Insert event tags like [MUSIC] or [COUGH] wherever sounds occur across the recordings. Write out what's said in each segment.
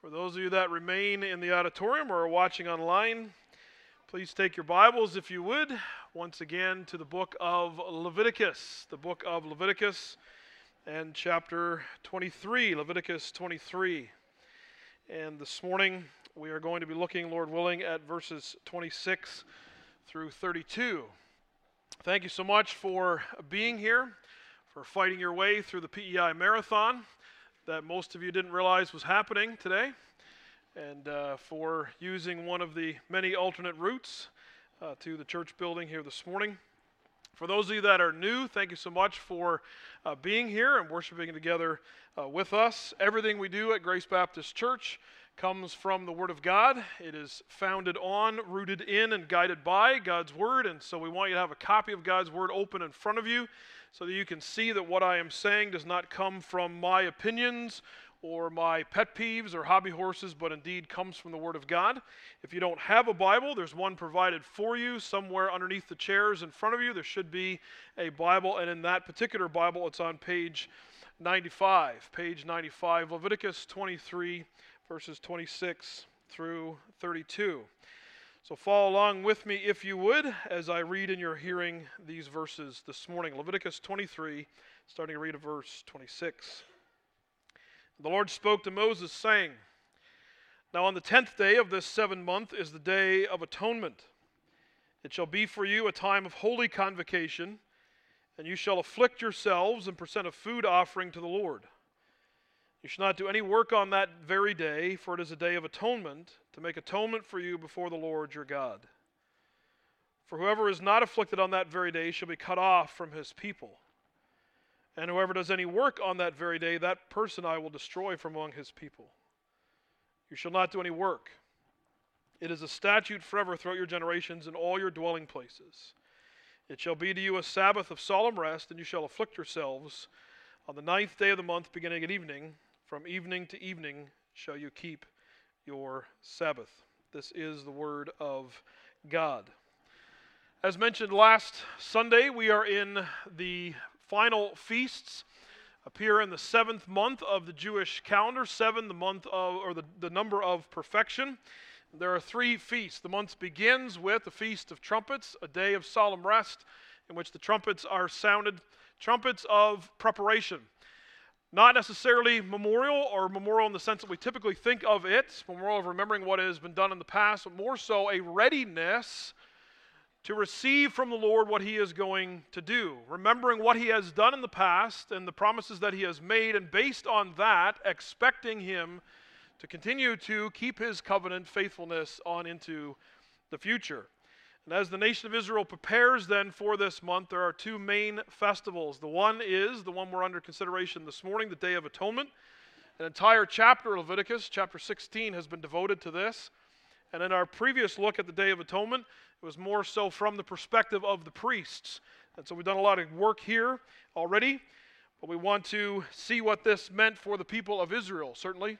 For those of you that remain in the auditorium or are watching online, please take your Bibles, if you would, once again to the book of Leviticus. The book of Leviticus and chapter 23, Leviticus 23. And this morning we are going to be looking, Lord willing, at verses 26 through 32. Thank you so much for being here, for fighting your way through the PEI Marathon that most of you didn't realize was happening today, and uh, for using one of the many alternate routes uh, to the church building here this morning. For those of you that are new, thank you so much for uh, being here and worshiping together uh, with us. Everything we do at Grace Baptist Church comes from the Word of God. It is founded on, rooted in, and guided by God's Word. And so we want you to have a copy of God's Word open in front of you so that you can see that what I am saying does not come from my opinions or my pet peeves or hobby horses, but indeed comes from the Word of God. If you don't have a Bible, there's one provided for you somewhere underneath the chairs in front of you. There should be a Bible, and in that particular Bible, it's on page 95. Page 95, Leviticus 23, verses 26 through 32. So follow along with me, if you would, as I read in your hearing these verses this morning. Leviticus 23, starting to read at verse 26. The Lord spoke to Moses, saying, Now on the tenth day of this seventh month is the day of atonement. It shall be for you a time of holy convocation, and you shall afflict yourselves and present a food offering to the Lord. You shall not do any work on that very day, for it is a day of atonement, to make atonement for you before the Lord your God. For whoever is not afflicted on that very day shall be cut off from his people. And whoever does any work on that very day, that person I will destroy from among his people. You shall not do any work. It is a statute forever throughout your generations in all your dwelling places. It shall be to you a Sabbath of solemn rest, and you shall afflict yourselves. On the ninth day of the month, beginning at evening, from evening to evening shall you keep your Sabbath. This is the word of God. As mentioned last Sunday, we are in the final feasts appear in the seventh month of the Jewish calendar, seven, the month of, or the, the number of perfection. There are three feasts. The month begins with the Feast of Trumpets, a day of solemn rest in which the trumpets are sounded, trumpets of preparation. Not necessarily memorial or memorial in the sense that we typically think of it, memorial of remembering what has been done in the past, but more so a readiness to receive from the Lord what He is going to do, remembering what He has done in the past and the promises that He has made, and based on that, expecting Him to continue to keep His covenant faithfulness on into the future. And as the nation of Israel prepares then for this month, there are two main festivals. The one is the one we're under consideration this morning, the Day of Atonement. An entire chapter of Leviticus, chapter 16, has been devoted to this. And in our previous look at the Day of Atonement, it was more so from the perspective of the priests. And so we've done a lot of work here already, but we want to see what this meant for the people of Israel, certainly.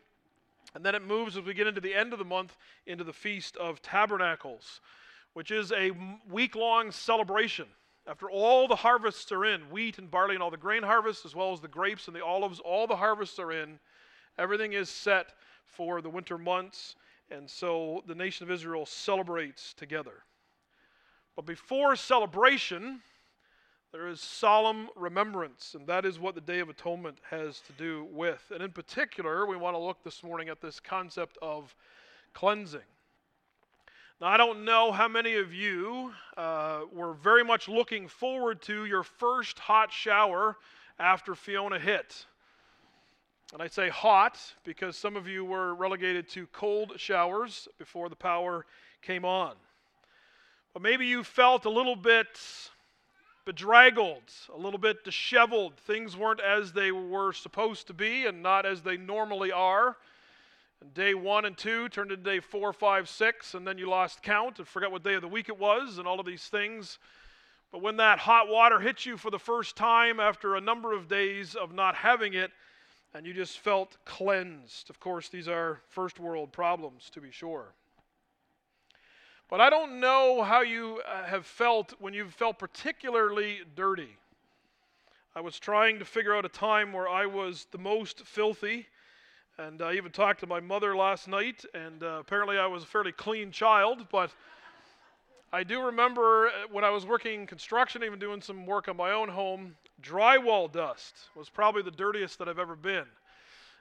And then it moves as we get into the end of the month into the Feast of Tabernacles, which is a week long celebration. After all the harvests are in wheat and barley and all the grain harvests, as well as the grapes and the olives, all the harvests are in. Everything is set for the winter months. And so the nation of Israel celebrates together. But before celebration, there is solemn remembrance, and that is what the Day of Atonement has to do with. And in particular, we want to look this morning at this concept of cleansing. Now, I don't know how many of you uh, were very much looking forward to your first hot shower after Fiona hit. And I say hot because some of you were relegated to cold showers before the power came on. But maybe you felt a little bit bedraggled, a little bit disheveled. Things weren't as they were supposed to be and not as they normally are. And day one and two turned into day four, five, six, and then you lost count and forgot what day of the week it was and all of these things. But when that hot water hit you for the first time after a number of days of not having it, and you just felt cleansed. Of course, these are first world problems, to be sure. But I don't know how you uh, have felt when you've felt particularly dirty. I was trying to figure out a time where I was the most filthy, And I even talked to my mother last night, and uh, apparently I was a fairly clean child, but I do remember uh, when I was working construction, even doing some work on my own home, drywall dust was probably the dirtiest that I've ever been.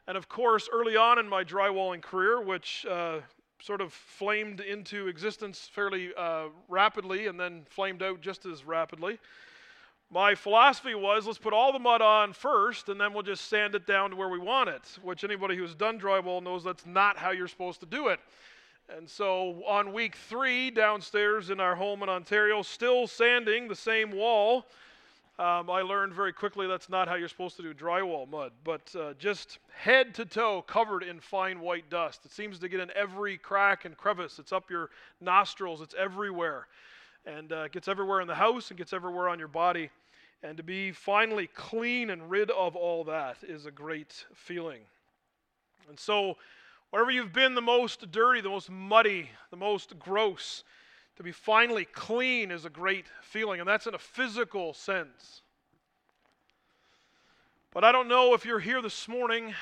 And of course, early on in my drywalling career, which uh, sort of flamed into existence fairly uh, rapidly and then flamed out just as rapidly, my philosophy was let's put all the mud on first and then we'll just sand it down to where we want it, which anybody who's done drywall knows that's not how you're supposed to do it. And so on week three, downstairs in our home in Ontario, still sanding the same wall, um, I learned very quickly that's not how you're supposed to do drywall mud, but uh, just head to toe covered in fine white dust. It seems to get in every crack and crevice. It's up your nostrils, it's everywhere. And uh, it gets everywhere in the house and gets everywhere on your body. And to be finally clean and rid of all that is a great feeling. And so, Wherever you've been the most dirty, the most muddy, the most gross, to be finally clean is a great feeling, and that's in a physical sense. But I don't know if you're here this morning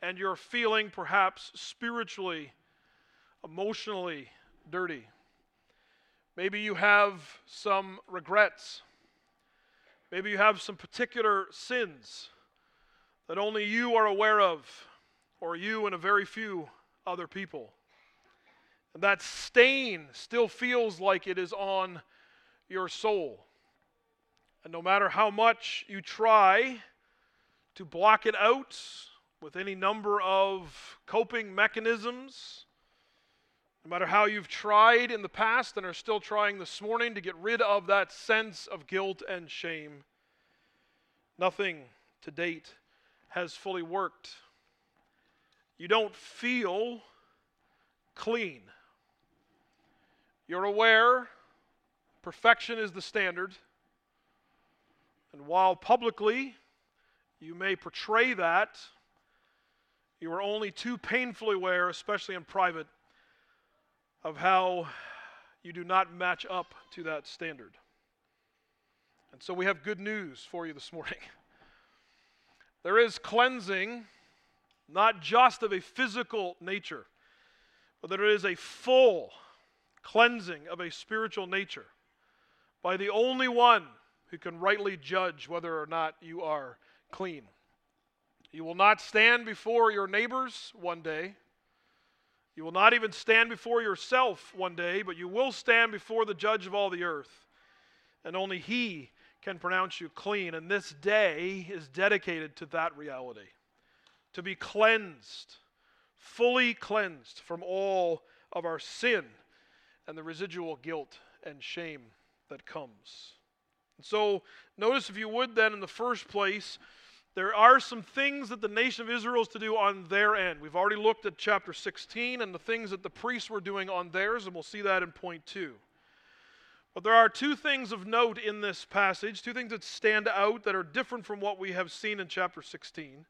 and you're feeling perhaps spiritually, emotionally dirty. Maybe you have some regrets. Maybe you have some particular sins that only you are aware of or you and a very few other people. And that stain still feels like it is on your soul. And no matter how much you try to block it out with any number of coping mechanisms, no matter how you've tried in the past and are still trying this morning to get rid of that sense of guilt and shame, nothing to date has fully worked you don't feel clean. You're aware perfection is the standard. And while publicly you may portray that, you are only too painfully aware, especially in private, of how you do not match up to that standard. And so we have good news for you this morning. [LAUGHS] There is cleansing not just of a physical nature, but there is a full cleansing of a spiritual nature by the only one who can rightly judge whether or not you are clean. You will not stand before your neighbors one day. You will not even stand before yourself one day, but you will stand before the judge of all the earth. And only he can pronounce you clean. And this day is dedicated to that reality to be cleansed, fully cleansed from all of our sin and the residual guilt and shame that comes. And so, notice if you would, then, in the first place, there are some things that the nation of Israel is to do on their end. We've already looked at chapter 16 and the things that the priests were doing on theirs, and we'll see that in point two. But there are two things of note in this passage, two things that stand out that are different from what we have seen in chapter 16.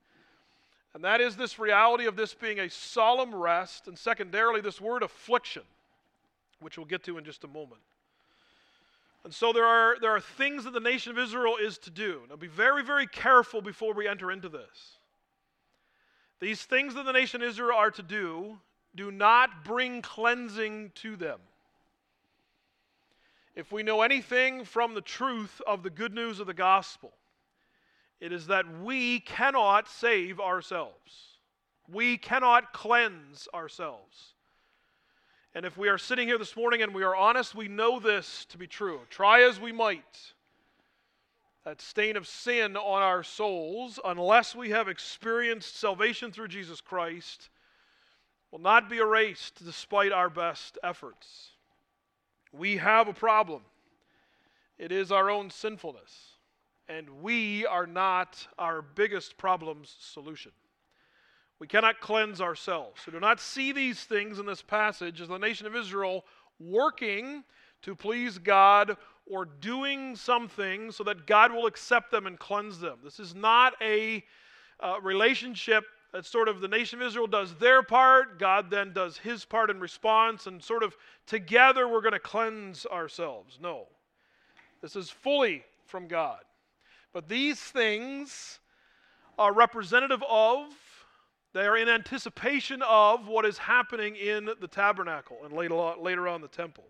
And that is this reality of this being a solemn rest, and secondarily, this word affliction, which we'll get to in just a moment. And so there are, there are things that the nation of Israel is to do. Now be very, very careful before we enter into this. These things that the nation of Israel are to do do not bring cleansing to them. If we know anything from the truth of the good news of the gospel, it is that we cannot save ourselves. We cannot cleanse ourselves. And if we are sitting here this morning and we are honest, we know this to be true. Try as we might, that stain of sin on our souls, unless we have experienced salvation through Jesus Christ, will not be erased despite our best efforts. We have a problem. It is our own sinfulness and we are not our biggest problem's solution. We cannot cleanse ourselves. So do not see these things in this passage as the nation of Israel working to please God or doing something so that God will accept them and cleanse them. This is not a uh, relationship that sort of the nation of Israel does their part, God then does his part in response, and sort of together we're going to cleanse ourselves. No. This is fully from God. But these things are representative of They are in anticipation of what is happening in the tabernacle and later on, the temple.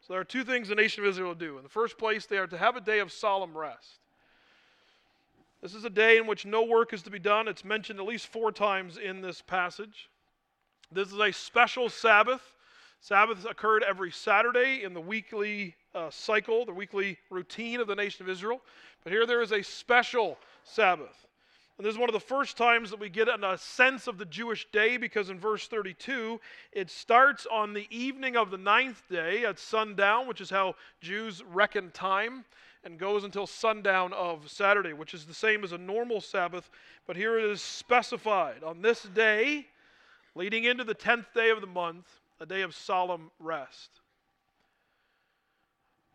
So there are two things the nation of Israel will do. In the first place, they are to have a day of solemn rest. This is a day in which no work is to be done. It's mentioned at least four times in this passage. This is a special Sabbath. Sabbaths occurred every Saturday in the weekly uh, cycle, the weekly routine of the nation of Israel. But here there is a special Sabbath. And this is one of the first times that we get a sense of the Jewish day because in verse 32, it starts on the evening of the ninth day at sundown, which is how Jews reckon time, and goes until sundown of Saturday, which is the same as a normal Sabbath. But here it is specified on this day, leading into the tenth day of the month, a day of solemn rest.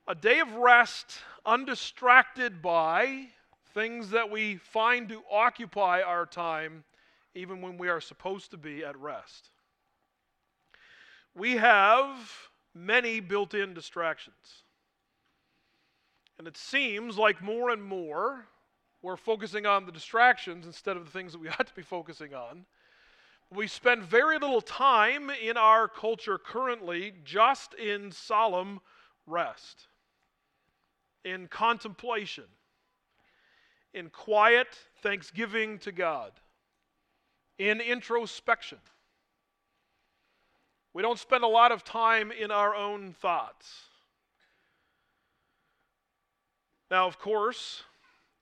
A day of rest undistracted by things that we find to occupy our time even when we are supposed to be at rest. We have many built in distractions. And it seems like more and more we're focusing on the distractions instead of the things that we [LAUGHS] ought to be focusing on. We spend very little time in our culture currently just in solemn rest, in contemplation, in quiet thanksgiving to God, in introspection. We don't spend a lot of time in our own thoughts. Now, of course,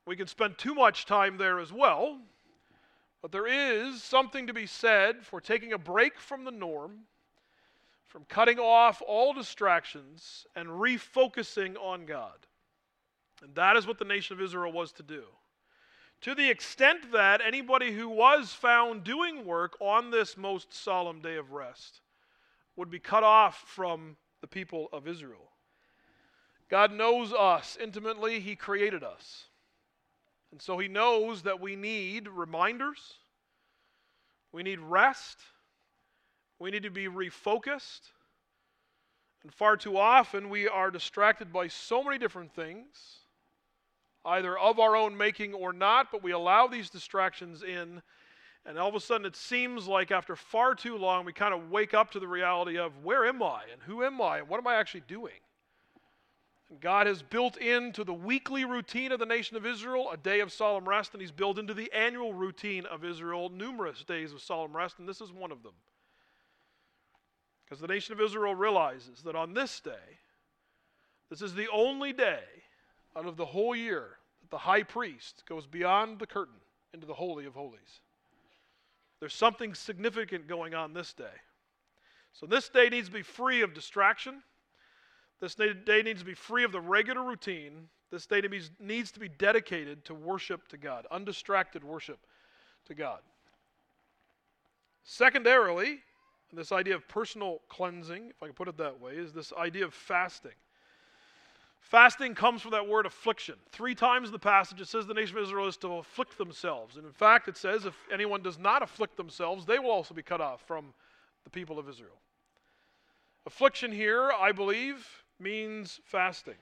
we can spend too much time there as well, but there is something to be said for taking a break from the norm, from cutting off all distractions, and refocusing on God. And that is what the nation of Israel was to do to the extent that anybody who was found doing work on this most solemn day of rest would be cut off from the people of Israel. God knows us intimately, He created us. And so He knows that we need reminders, we need rest, we need to be refocused. And far too often we are distracted by so many different things either of our own making or not, but we allow these distractions in. And all of a sudden, it seems like after far too long, we kind of wake up to the reality of where am I and who am I and what am I actually doing? And God has built into the weekly routine of the nation of Israel a day of solemn rest, and He's built into the annual routine of Israel numerous days of solemn rest, and this is one of them. Because the nation of Israel realizes that on this day, this is the only day out of the whole year that the high priest goes beyond the curtain into the Holy of Holies. There's something significant going on this day. So this day needs to be free of distraction. This day needs to be free of the regular routine. This day needs to be dedicated to worship to God, undistracted worship to God. Secondarily, this idea of personal cleansing, if I can put it that way, is this idea of fasting. Fasting comes from that word affliction. Three times in the passage it says the nation of Israel is to afflict themselves. And in fact, it says if anyone does not afflict themselves, they will also be cut off from the people of Israel. Affliction here, I believe, means fasting.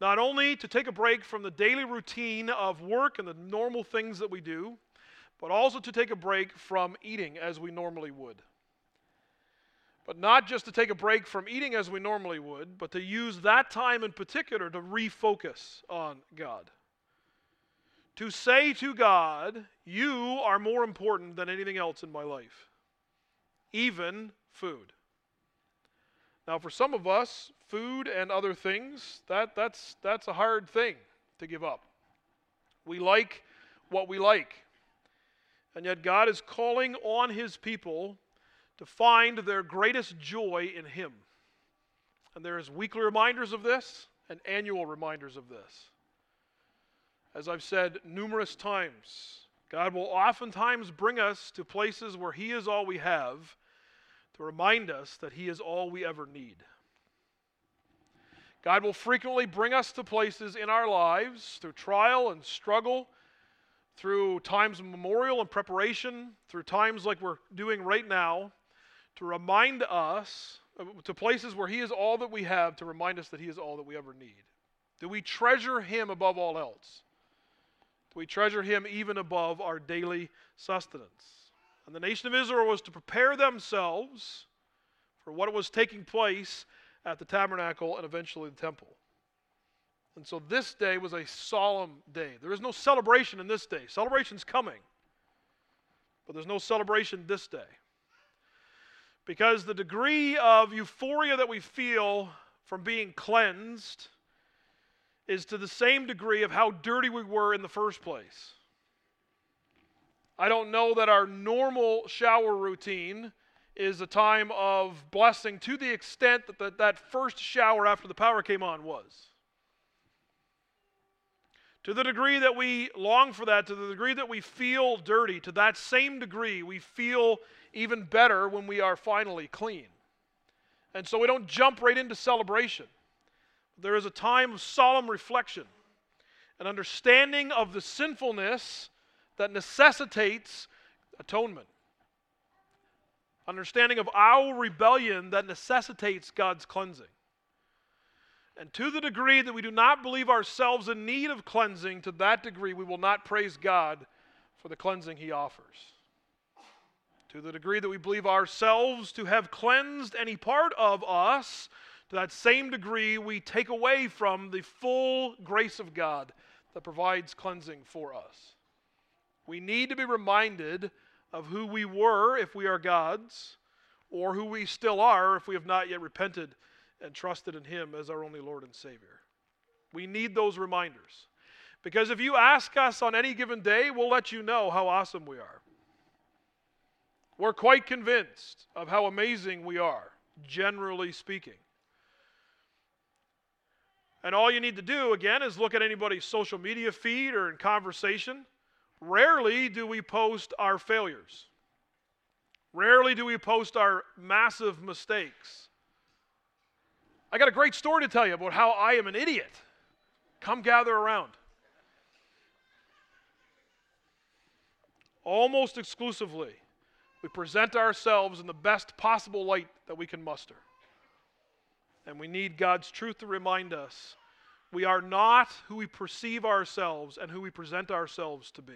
Not only to take a break from the daily routine of work and the normal things that we do, but also to take a break from eating as we normally would. But not just to take a break from eating as we normally would, but to use that time in particular to refocus on God. To say to God, You are more important than anything else in my life, even food. Now, for some of us, food and other things, that, that's, that's a hard thing to give up. We like what we like. And yet, God is calling on His people to find their greatest joy in Him. And there's weekly reminders of this and annual reminders of this. As I've said numerous times, God will oftentimes bring us to places where He is all we have to remind us that He is all we ever need. God will frequently bring us to places in our lives through trial and struggle through times of memorial and preparation, through times like we're doing right now, to remind us, to places where He is all that we have, to remind us that He is all that we ever need? Do we treasure Him above all else? Do we treasure Him even above our daily sustenance? And the nation of Israel was to prepare themselves for what was taking place at the tabernacle and eventually the temple. And so this day was a solemn day. There is no celebration in this day. Celebration's coming, but there's no celebration this day. Because the degree of euphoria that we feel from being cleansed is to the same degree of how dirty we were in the first place. I don't know that our normal shower routine is a time of blessing to the extent that the, that first shower after the power came on was. To the degree that we long for that, to the degree that we feel dirty, to that same degree, we feel even better when we are finally clean. And so we don't jump right into celebration. There is a time of solemn reflection, an understanding of the sinfulness that necessitates atonement, understanding of our rebellion that necessitates God's cleansing. And to the degree that we do not believe ourselves in need of cleansing, to that degree we will not praise God for the cleansing He offers. To the degree that we believe ourselves to have cleansed any part of us, to that same degree we take away from the full grace of God that provides cleansing for us. We need to be reminded of who we were if we are God's, or who we still are if we have not yet repented and trusted in Him as our only Lord and Savior. We need those reminders. Because if you ask us on any given day, we'll let you know how awesome we are. We're quite convinced of how amazing we are, generally speaking. And all you need to do, again, is look at anybody's social media feed or in conversation. Rarely do we post our failures. Rarely do we post our massive mistakes. I got a great story to tell you about how I am an idiot. Come gather around. Almost exclusively, we present ourselves in the best possible light that we can muster. And we need God's truth to remind us we are not who we perceive ourselves and who we present ourselves to be.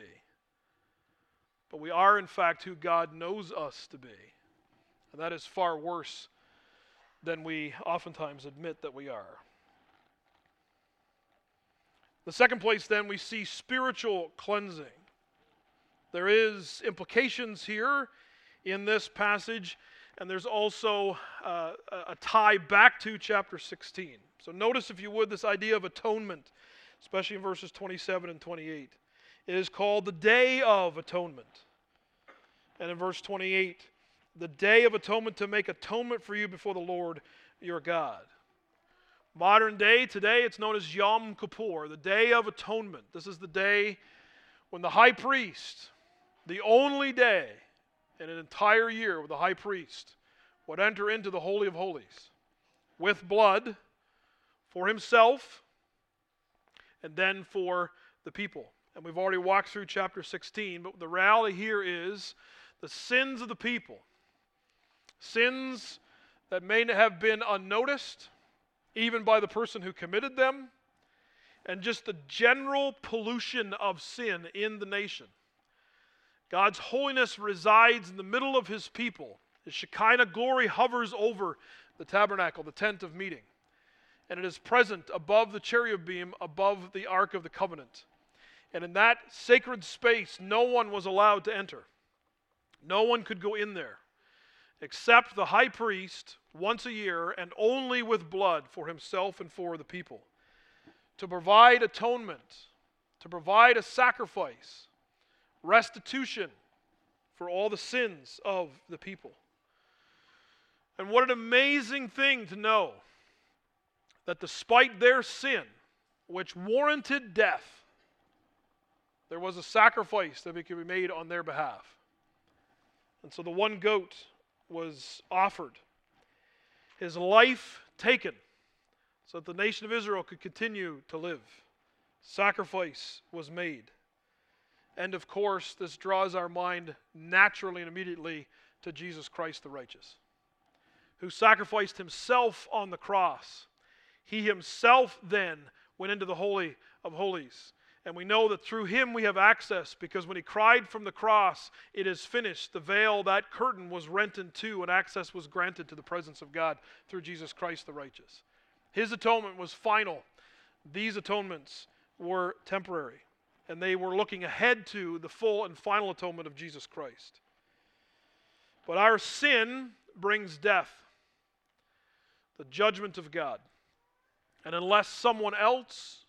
But we are, in fact, who God knows us to be. And that is far worse than we oftentimes admit that we are. The second place, then, we see spiritual cleansing. There is implications here in this passage, and there's also uh, a tie back to chapter 16. So notice, if you would, this idea of atonement, especially in verses 27 and 28. It is called the Day of Atonement. And in verse 28, the day of atonement to make atonement for you before the Lord your God. Modern day, today, it's known as Yom Kippur, the Day of Atonement. This is the day when the high priest, the only day in an entire year with the high priest would enter into the Holy of Holies with blood for himself and then for the people. And we've already walked through chapter 16, but the reality here is the sins of the people Sins that may have been unnoticed, even by the person who committed them, and just the general pollution of sin in the nation. God's holiness resides in the middle of his people. His Shekinah glory hovers over the tabernacle, the tent of meeting. And it is present above the cherubim, above the Ark of the Covenant. And in that sacred space, no one was allowed to enter. No one could go in there except the high priest once a year and only with blood for himself and for the people, to provide atonement, to provide a sacrifice, restitution for all the sins of the people. And what an amazing thing to know that despite their sin, which warranted death, there was a sacrifice that could be made on their behalf. And so the one goat was offered, his life taken, so that the nation of Israel could continue to live. Sacrifice was made. And of course, this draws our mind naturally and immediately to Jesus Christ the righteous, who sacrificed himself on the cross. He himself then went into the Holy of Holies And we know that through him we have access because when he cried from the cross, it is finished, the veil, that curtain was rent in two, and access was granted to the presence of God through Jesus Christ the righteous. His atonement was final. These atonements were temporary, and they were looking ahead to the full and final atonement of Jesus Christ. But our sin brings death, the judgment of God. And unless someone else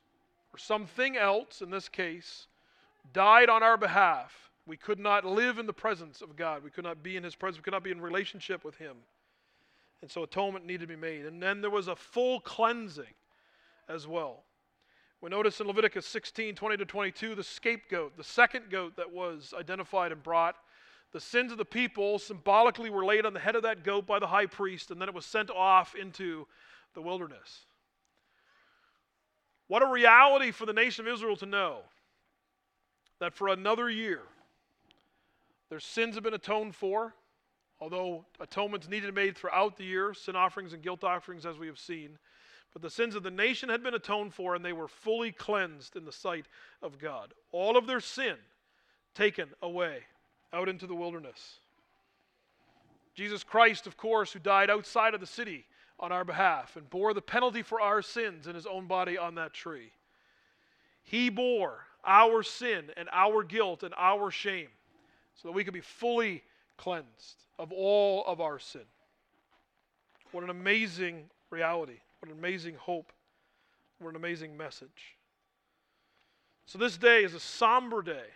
or something else, in this case, died on our behalf, we could not live in the presence of God. We could not be in His presence. We could not be in relationship with Him. And so atonement needed to be made. And then there was a full cleansing as well. We notice in Leviticus 16 20 to 22, the scapegoat, the second goat that was identified and brought. The sins of the people symbolically were laid on the head of that goat by the high priest, and then it was sent off into the wilderness. What a reality for the nation of Israel to know that for another year, their sins have been atoned for, although atonements needed to be made throughout the year, sin offerings and guilt offerings, as we have seen. But the sins of the nation had been atoned for, and they were fully cleansed in the sight of God. All of their sin taken away out into the wilderness. Jesus Christ, of course, who died outside of the city, on our behalf and bore the penalty for our sins in his own body on that tree. He bore our sin and our guilt and our shame so that we could be fully cleansed of all of our sin. What an amazing reality. What an amazing hope. What an amazing message. So, this day is a somber day.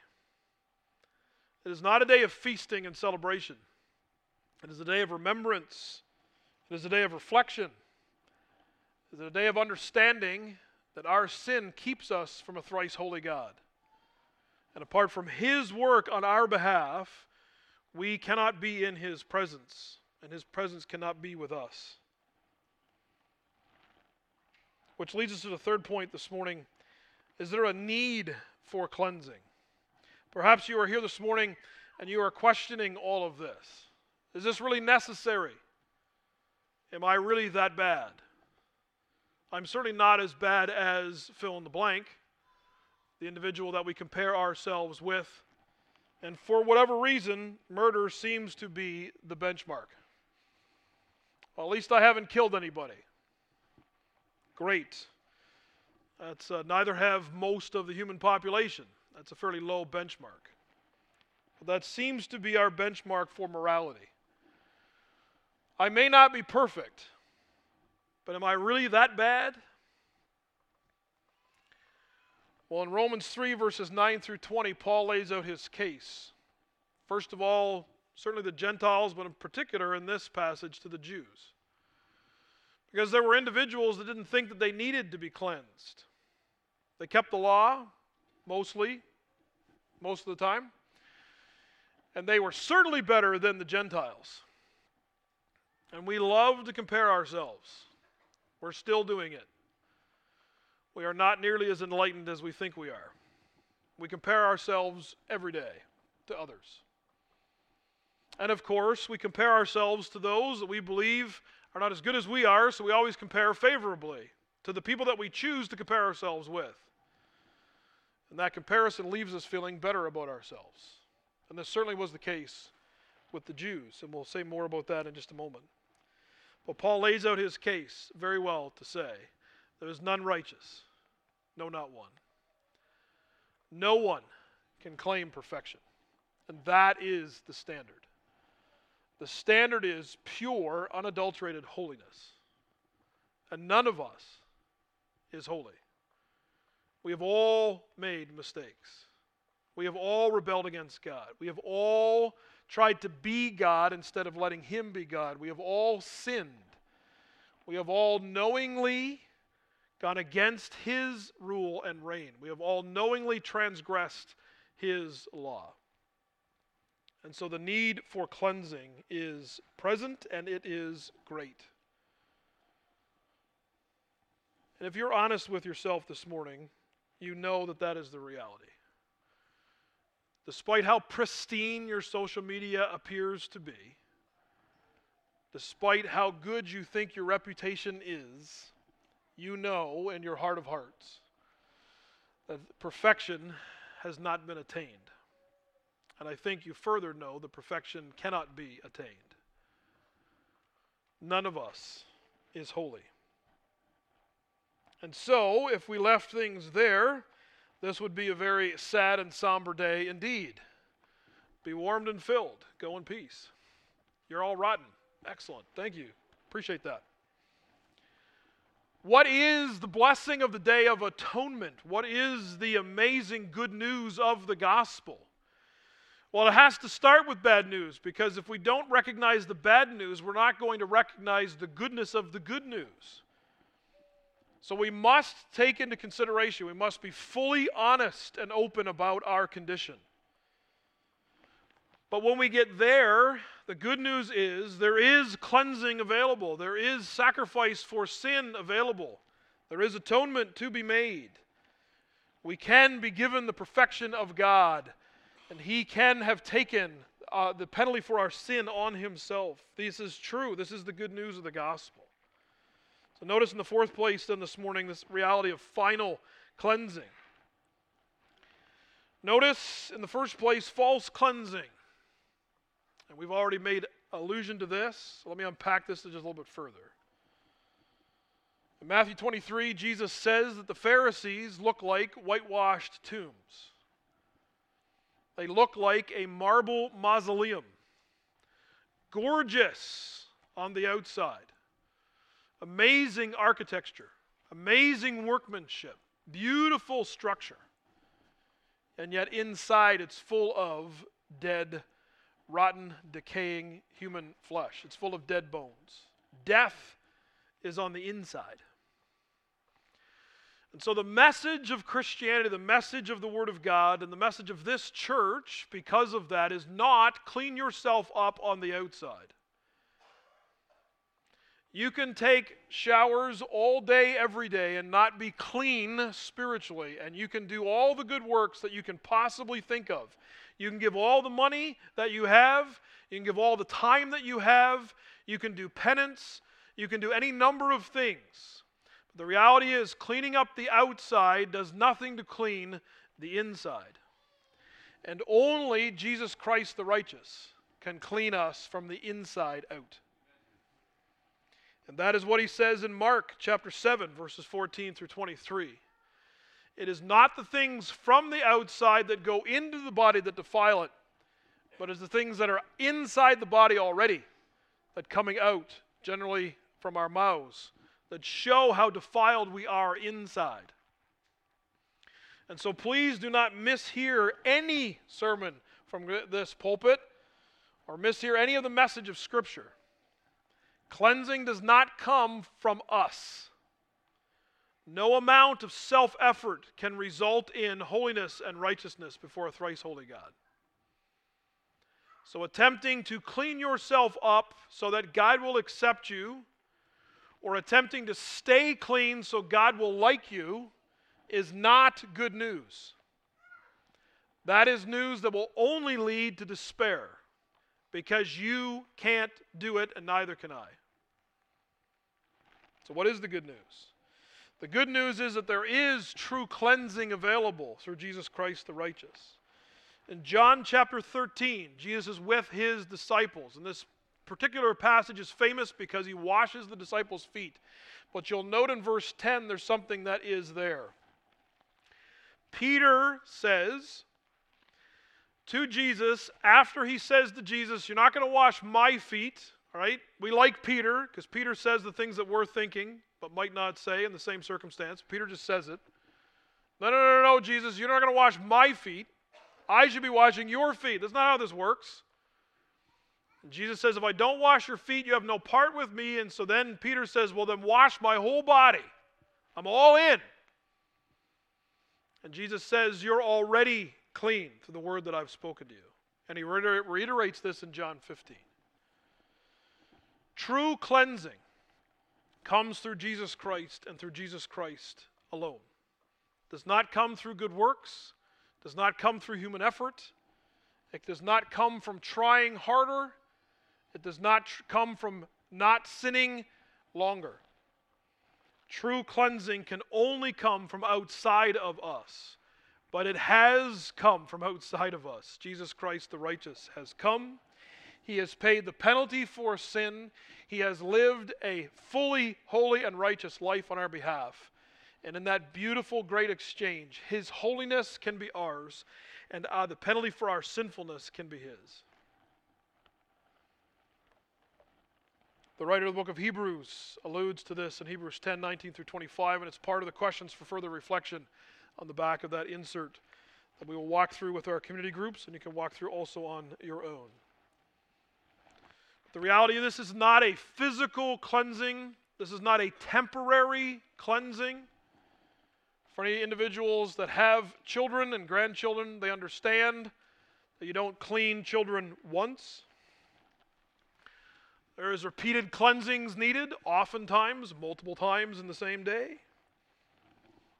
It is not a day of feasting and celebration, it is a day of remembrance it is a day of reflection. It is a day of understanding that our sin keeps us from a thrice holy God. And apart from His work on our behalf, we cannot be in His presence, and His presence cannot be with us. Which leads us to the third point this morning is there a need for cleansing? Perhaps you are here this morning and you are questioning all of this. Is this really necessary? Am I really that bad? I'm certainly not as bad as fill in the blank, the individual that we compare ourselves with. And for whatever reason, murder seems to be the benchmark. Well, at least I haven't killed anybody. Great. That's uh, neither have most of the human population. That's a fairly low benchmark. But that seems to be our benchmark for morality. I may not be perfect, but am I really that bad? Well, in Romans 3, verses 9 through 20, Paul lays out his case. First of all, certainly the Gentiles, but in particular in this passage to the Jews. Because there were individuals that didn't think that they needed to be cleansed. They kept the law, mostly, most of the time. And they were certainly better than the Gentiles. And we love to compare ourselves. We're still doing it. We are not nearly as enlightened as we think we are. We compare ourselves every day to others. And of course, we compare ourselves to those that we believe are not as good as we are, so we always compare favorably to the people that we choose to compare ourselves with. And that comparison leaves us feeling better about ourselves. And this certainly was the case with the Jews, and we'll say more about that in just a moment. But Paul lays out his case very well to say there is none righteous, no, not one. No one can claim perfection. And that is the standard. The standard is pure, unadulterated holiness. And none of us is holy. We have all made mistakes. We have all rebelled against God. We have all tried to be God instead of letting Him be God. We have all sinned. We have all knowingly gone against His rule and reign. We have all knowingly transgressed His law. And so the need for cleansing is present and it is great. And if you're honest with yourself this morning, you know that that is the reality. Despite how pristine your social media appears to be, despite how good you think your reputation is, you know in your heart of hearts that perfection has not been attained. And I think you further know that perfection cannot be attained. None of us is holy. And so, if we left things there, this would be a very sad and somber day indeed. Be warmed and filled. Go in peace. You're all rotten. Excellent. Thank you. Appreciate that. What is the blessing of the Day of Atonement? What is the amazing good news of the gospel? Well, it has to start with bad news because if we don't recognize the bad news, we're not going to recognize the goodness of the good news. So we must take into consideration, we must be fully honest and open about our condition. But when we get there, the good news is there is cleansing available, there is sacrifice for sin available, there is atonement to be made. We can be given the perfection of God, and He can have taken uh, the penalty for our sin on Himself. This is true. This is the good news of the gospel. So, notice in the fourth place, then this morning, this reality of final cleansing. Notice in the first place, false cleansing. And we've already made allusion to this. So let me unpack this just a little bit further. In Matthew 23, Jesus says that the Pharisees look like whitewashed tombs. They look like a marble mausoleum, gorgeous on the outside, amazing architecture, amazing workmanship, beautiful structure. And yet inside it's full of dead rotten, decaying human flesh. It's full of dead bones. Death is on the inside. And so, the message of Christianity, the message of the Word of God, and the message of this church, because of that, is not clean yourself up on the outside. You can take showers all day, every day, and not be clean spiritually. And you can do all the good works that you can possibly think of. You can give all the money that you have, you can give all the time that you have, you can do penance, you can do any number of things. The reality is, cleaning up the outside does nothing to clean the inside. And only Jesus Christ the righteous can clean us from the inside out. And that is what he says in Mark chapter 7, verses 14 through 23. It is not the things from the outside that go into the body that defile it, but it's the things that are inside the body already that coming out, generally from our mouths, that show how defiled we are inside. And so please do not mishear any sermon from this pulpit or mishear any of the message of Scripture. Cleansing does not come from us. No amount of self effort can result in holiness and righteousness before a thrice holy God. So, attempting to clean yourself up so that God will accept you, or attempting to stay clean so God will like you, is not good news. That is news that will only lead to despair because you can't do it and neither can I. So, what is the good news? The good news is that there is true cleansing available through Jesus Christ the righteous. In John chapter 13, Jesus is with his disciples, and this particular passage is famous because he washes the disciples' feet. But you'll note in verse 10 there's something that is there. Peter says to Jesus, after he says to Jesus, You're not going to wash my feet, all right? We like Peter because Peter says the things that we're thinking but might not say in the same circumstance. Peter just says it. No, no, no, no, Jesus, you're not going to wash my feet. I should be washing your feet. That's not how this works. Jesus says, If I don't wash your feet, you have no part with me. And so then Peter says, Well, then wash my whole body. I'm all in. And Jesus says, You're already clean through the word that I've spoken to you. And he reiterates this in John 15. True cleansing comes through Jesus Christ and through Jesus Christ alone. Does not come through good works, does not come through human effort, it does not come from trying harder, it does not tr- come from not sinning longer. True cleansing can only come from outside of us, but it has come from outside of us. Jesus Christ the righteous has come. He has paid the penalty for sin. He has lived a fully holy and righteous life on our behalf. And in that beautiful, great exchange, His holiness can be ours, and uh, the penalty for our sinfulness can be His. The writer of the book of Hebrews alludes to this in Hebrews 10 19 through 25, and it's part of the questions for further reflection on the back of that insert that we will walk through with our community groups, and you can walk through also on your own. The reality of this is not a physical cleansing, this is not a temporary cleansing. For any individuals that have children and grandchildren, they understand that you don't clean children once. There is repeated cleansings needed, oftentimes, multiple times in the same day.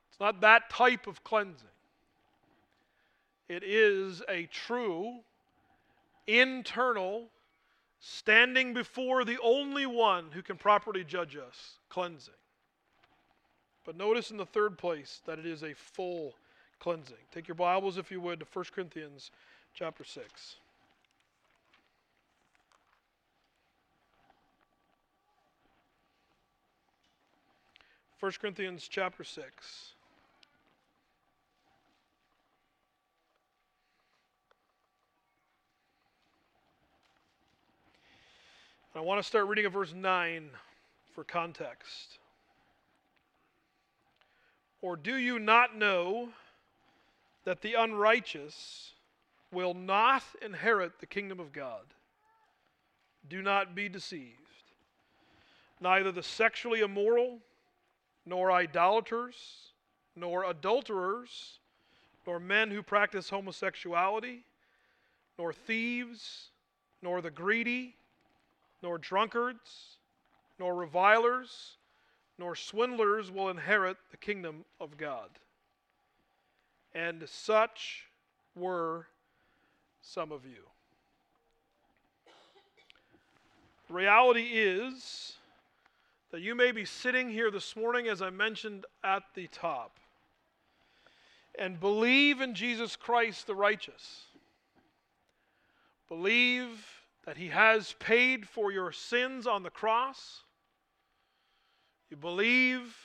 It's not that type of cleansing. It is a true, internal, standing before the only one who can properly judge us, cleansing. But notice in the third place that it is a full cleansing. Take your Bibles, if you would, to 1 Corinthians chapter 6. 1 Corinthians chapter 6. I want to start reading at verse 9 for context. Or do you not know that the unrighteous will not inherit the kingdom of God? Do not be deceived. Neither the sexually immoral, nor idolaters, nor adulterers, nor men who practice homosexuality, nor thieves, nor the greedy, nor drunkards, nor revilers, nor swindlers will inherit the kingdom of God. And such were some of you. Reality is that you may be sitting here this morning, as I mentioned at the top, and believe in Jesus Christ the righteous. Believe that He has paid for your sins on the cross. You believe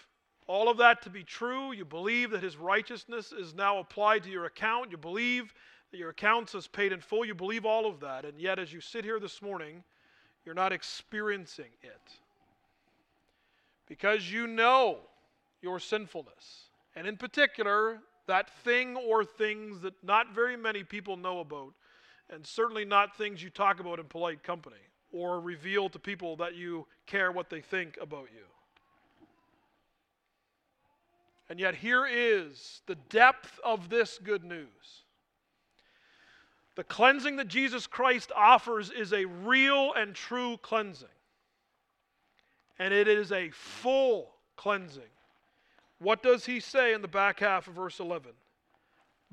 all of that to be true. You believe that His righteousness is now applied to your account. You believe that your accounts is paid in full. You believe all of that. And yet, as you sit here this morning, you're not experiencing it because you know your sinfulness. And in particular, that thing or things that not very many people know about, and certainly not things you talk about in polite company or reveal to people that you care what they think about you. And yet, here is the depth of this good news. The cleansing that Jesus Christ offers is a real and true cleansing and it is a full cleansing. What does he say in the back half of verse 11?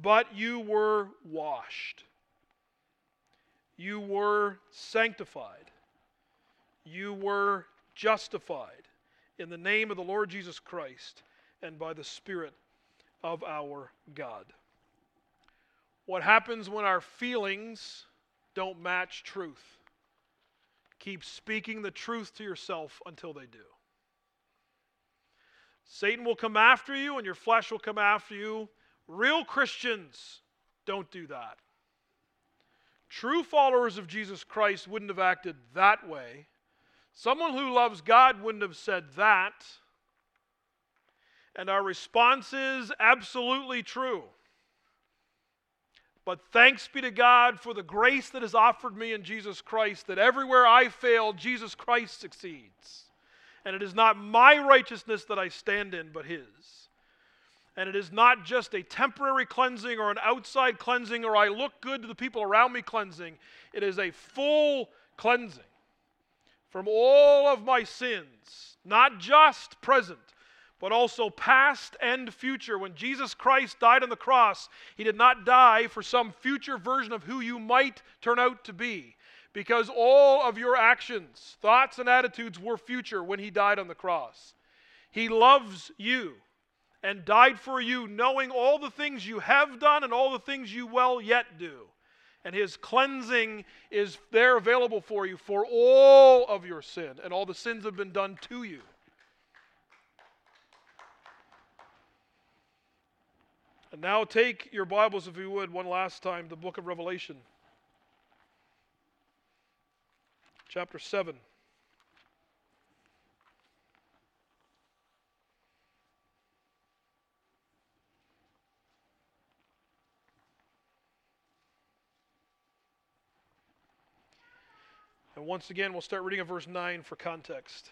But you were washed, you were sanctified, you were justified in the name of the Lord Jesus Christ and by the Spirit of our God. What happens when our feelings don't match truth? Keep speaking the truth to yourself until they do. Satan will come after you and your flesh will come after you. Real Christians don't do that. True followers of Jesus Christ wouldn't have acted that way. Someone who loves God wouldn't have said that. And our response is absolutely true. But thanks be to God for the grace that is offered me in Jesus Christ, that everywhere I fail, Jesus Christ succeeds. And it is not my righteousness that I stand in, but His. And it is not just a temporary cleansing or an outside cleansing or I look good to the people around me cleansing. It is a full cleansing from all of my sins, not just present, but also past and future. When Jesus Christ died on the cross, he did not die for some future version of who you might turn out to be, because all of your actions, thoughts, and attitudes were future when he died on the cross. He loves you and died for you, knowing all the things you have done and all the things you well yet do. And his cleansing is there available for you for all of your sin and all the sins have been done to you. And now take your Bibles, if you would, one last time, the book of Revelation, chapter 7. And once again, we'll start reading at verse 9 for context.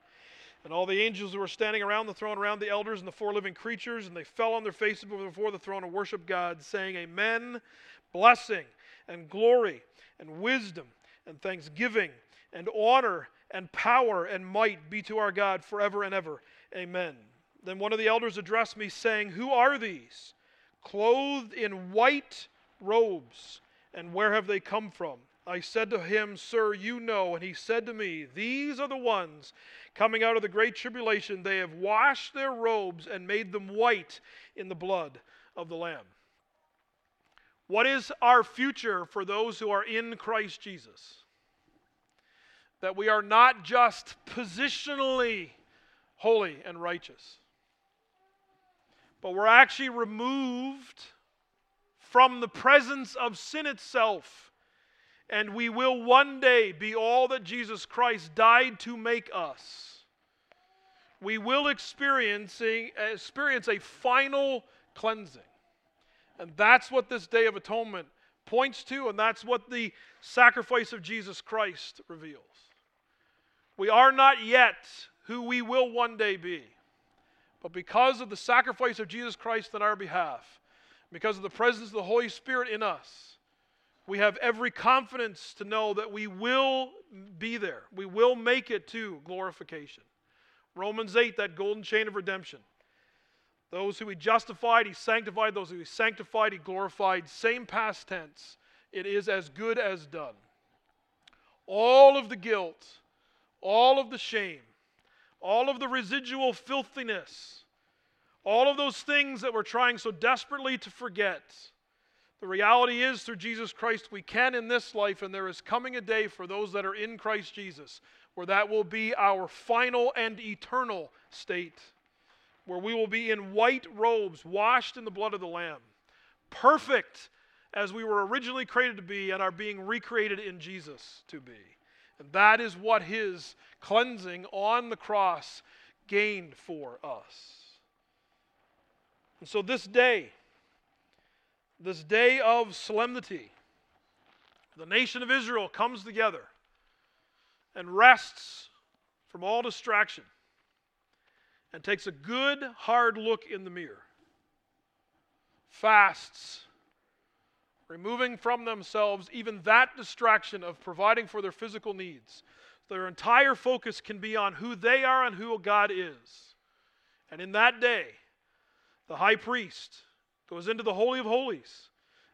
And all the angels who were standing around the throne, around the elders and the four living creatures, and they fell on their faces before the throne and worshiped God, saying, Amen, blessing and glory and wisdom and thanksgiving and honor and power and might be to our God forever and ever. Amen. Then one of the elders addressed me, saying, Who are these? Clothed in white robes, and where have they come from? I said to him, Sir, you know. And he said to me, These are the ones coming out of the great tribulation. They have washed their robes and made them white in the blood of the Lamb. What is our future for those who are in Christ Jesus? That we are not just positionally holy and righteous, but we're actually removed from the presence of sin itself and we will one day be all that Jesus Christ died to make us. We will experience a, experience a final cleansing. And that's what this Day of Atonement points to, and that's what the sacrifice of Jesus Christ reveals. We are not yet who we will one day be. But because of the sacrifice of Jesus Christ on our behalf, because of the presence of the Holy Spirit in us, we have every confidence to know that we will be there. We will make it to glorification. Romans 8, that golden chain of redemption. Those who he justified, he sanctified. Those who he sanctified, he glorified. Same past tense. It is as good as done. All of the guilt, all of the shame, all of the residual filthiness, all of those things that we're trying so desperately to forget the reality is, through Jesus Christ, we can in this life, and there is coming a day for those that are in Christ Jesus where that will be our final and eternal state, where we will be in white robes, washed in the blood of the Lamb, perfect as we were originally created to be and are being recreated in Jesus to be. And that is what his cleansing on the cross gained for us. And so this day, this day of solemnity, the nation of Israel comes together and rests from all distraction and takes a good, hard look in the mirror, fasts, removing from themselves even that distraction of providing for their physical needs. Their entire focus can be on who they are and who God is. And in that day, the high priest, goes into the Holy of Holies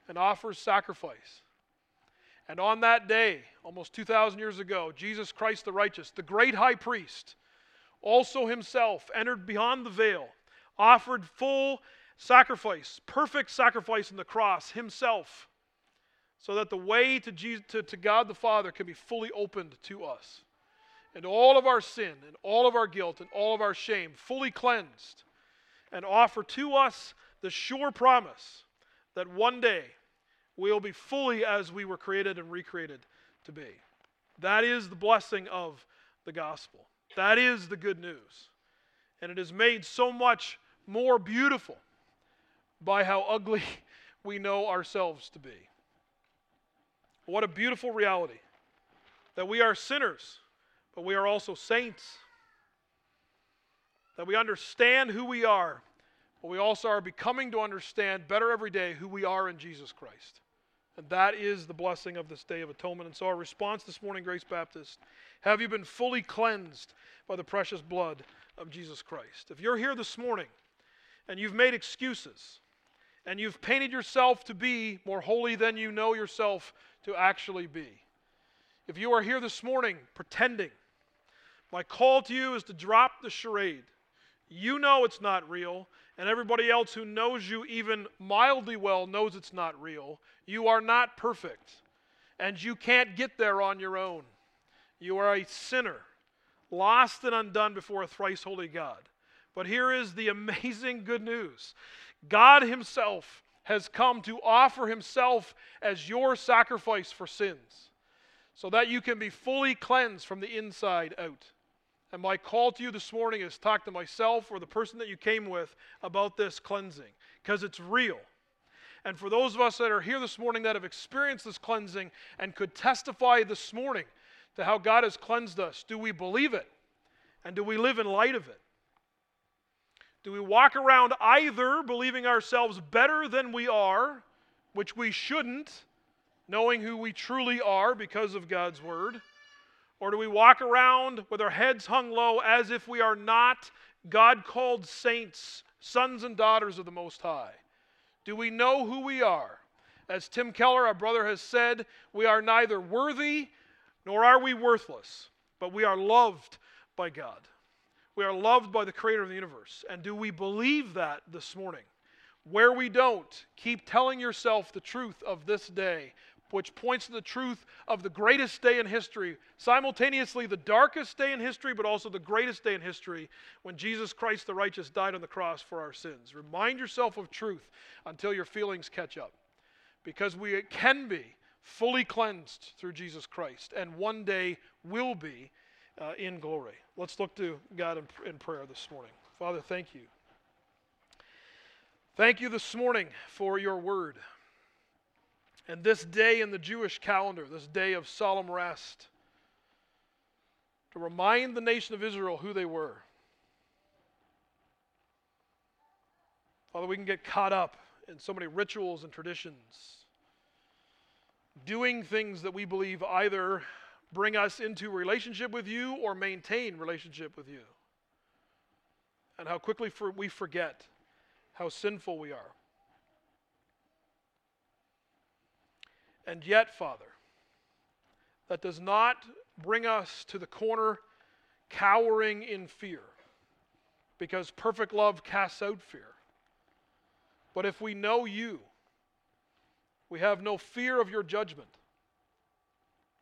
and offers sacrifice. And on that day, almost 2,000 years ago, Jesus Christ the righteous, the great high priest, also himself entered beyond the veil, offered full sacrifice, perfect sacrifice in the cross himself, so that the way to, Jesus, to, to God the Father can be fully opened to us. And all of our sin and all of our guilt and all of our shame fully cleansed and offered to us the sure promise that one day we'll be fully as we were created and recreated to be. That is the blessing of the gospel. That is the good news. And it is made so much more beautiful by how ugly [LAUGHS] we know ourselves to be. What a beautiful reality that we are sinners, but we are also saints. That we understand who we are, but we also are becoming to understand better every day who we are in Jesus Christ. And that is the blessing of this day of atonement. And so, our response this morning, Grace Baptist, have you been fully cleansed by the precious blood of Jesus Christ? If you're here this morning and you've made excuses and you've painted yourself to be more holy than you know yourself to actually be, if you are here this morning pretending, my call to you is to drop the charade. You know it's not real, and everybody else who knows you even mildly well knows it's not real. You are not perfect, and you can't get there on your own. You are a sinner, lost and undone before a thrice holy God. But here is the [LAUGHS] amazing good news God Himself has come to offer Himself as your sacrifice for sins so that you can be fully cleansed from the inside out. And my call to you this morning is talk to myself or the person that you came with about this cleansing because it's real. And for those of us that are here this morning that have experienced this cleansing and could testify this morning to how God has cleansed us, do we believe it? And do we live in light of it? Do we walk around either believing ourselves better than we are, which we shouldn't, knowing who we truly are because of God's word? Or do we walk around with our heads hung low as if we are not God called saints, sons and daughters of the Most High? Do we know who we are? As Tim Keller, our brother, has said, we are neither worthy nor are we worthless, but we are loved by God. We are loved by the Creator of the universe. And do we believe that this morning? Where we don't, keep telling yourself the truth of this day which points to the truth of the greatest day in history, simultaneously the darkest day in history, but also the greatest day in history when Jesus Christ the righteous died on the cross for our sins. Remind yourself of truth until your feelings catch up, because we can be fully cleansed through Jesus Christ, and one day will be uh, in glory. Let's look to God in, in prayer this morning. Father, thank you. Thank you this morning for your word. And this day in the Jewish calendar, this day of solemn rest, to remind the nation of Israel who they were. Father, we can get caught up in so many rituals and traditions, doing things that we believe either bring us into relationship with you or maintain relationship with you. And how quickly we forget how sinful we are. And yet, Father, that does not bring us to the corner cowering in fear, because perfect love casts out fear. But if we know you, we have no fear of your judgment.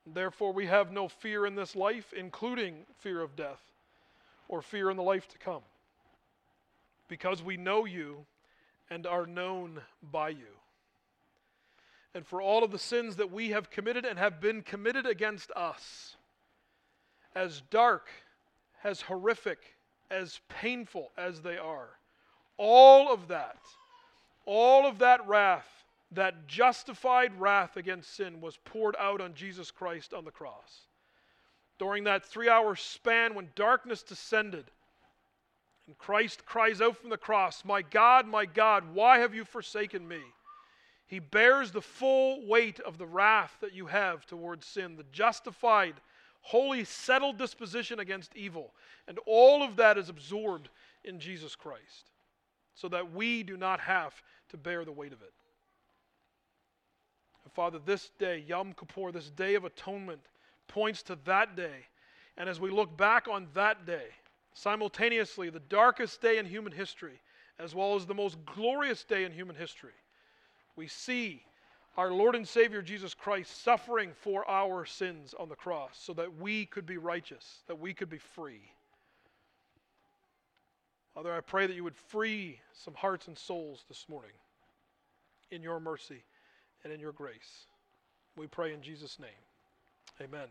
Therefore, we have no fear in this life, including fear of death or fear in the life to come, because we know you and are known by you and for all of the sins that we have committed and have been committed against us. As dark, as horrific, as painful as they are, all of that, all of that wrath, that justified wrath against sin was poured out on Jesus Christ on the cross. During that three hour span when darkness descended, and Christ cries out from the cross, My God, my God, why have you forsaken me? He bears the full weight of the wrath that you have towards sin, the justified, holy, settled disposition against evil. And all of that is absorbed in Jesus Christ so that we do not have to bear the weight of it. And Father, this day, Yom Kippur, this day of atonement, points to that day. And as we look back on that day, simultaneously the darkest day in human history, as well as the most glorious day in human history, we see our Lord and Savior Jesus Christ suffering for our sins on the cross so that we could be righteous, that we could be free. Father, I pray that you would free some hearts and souls this morning in your mercy and in your grace. We pray in Jesus' name. Amen.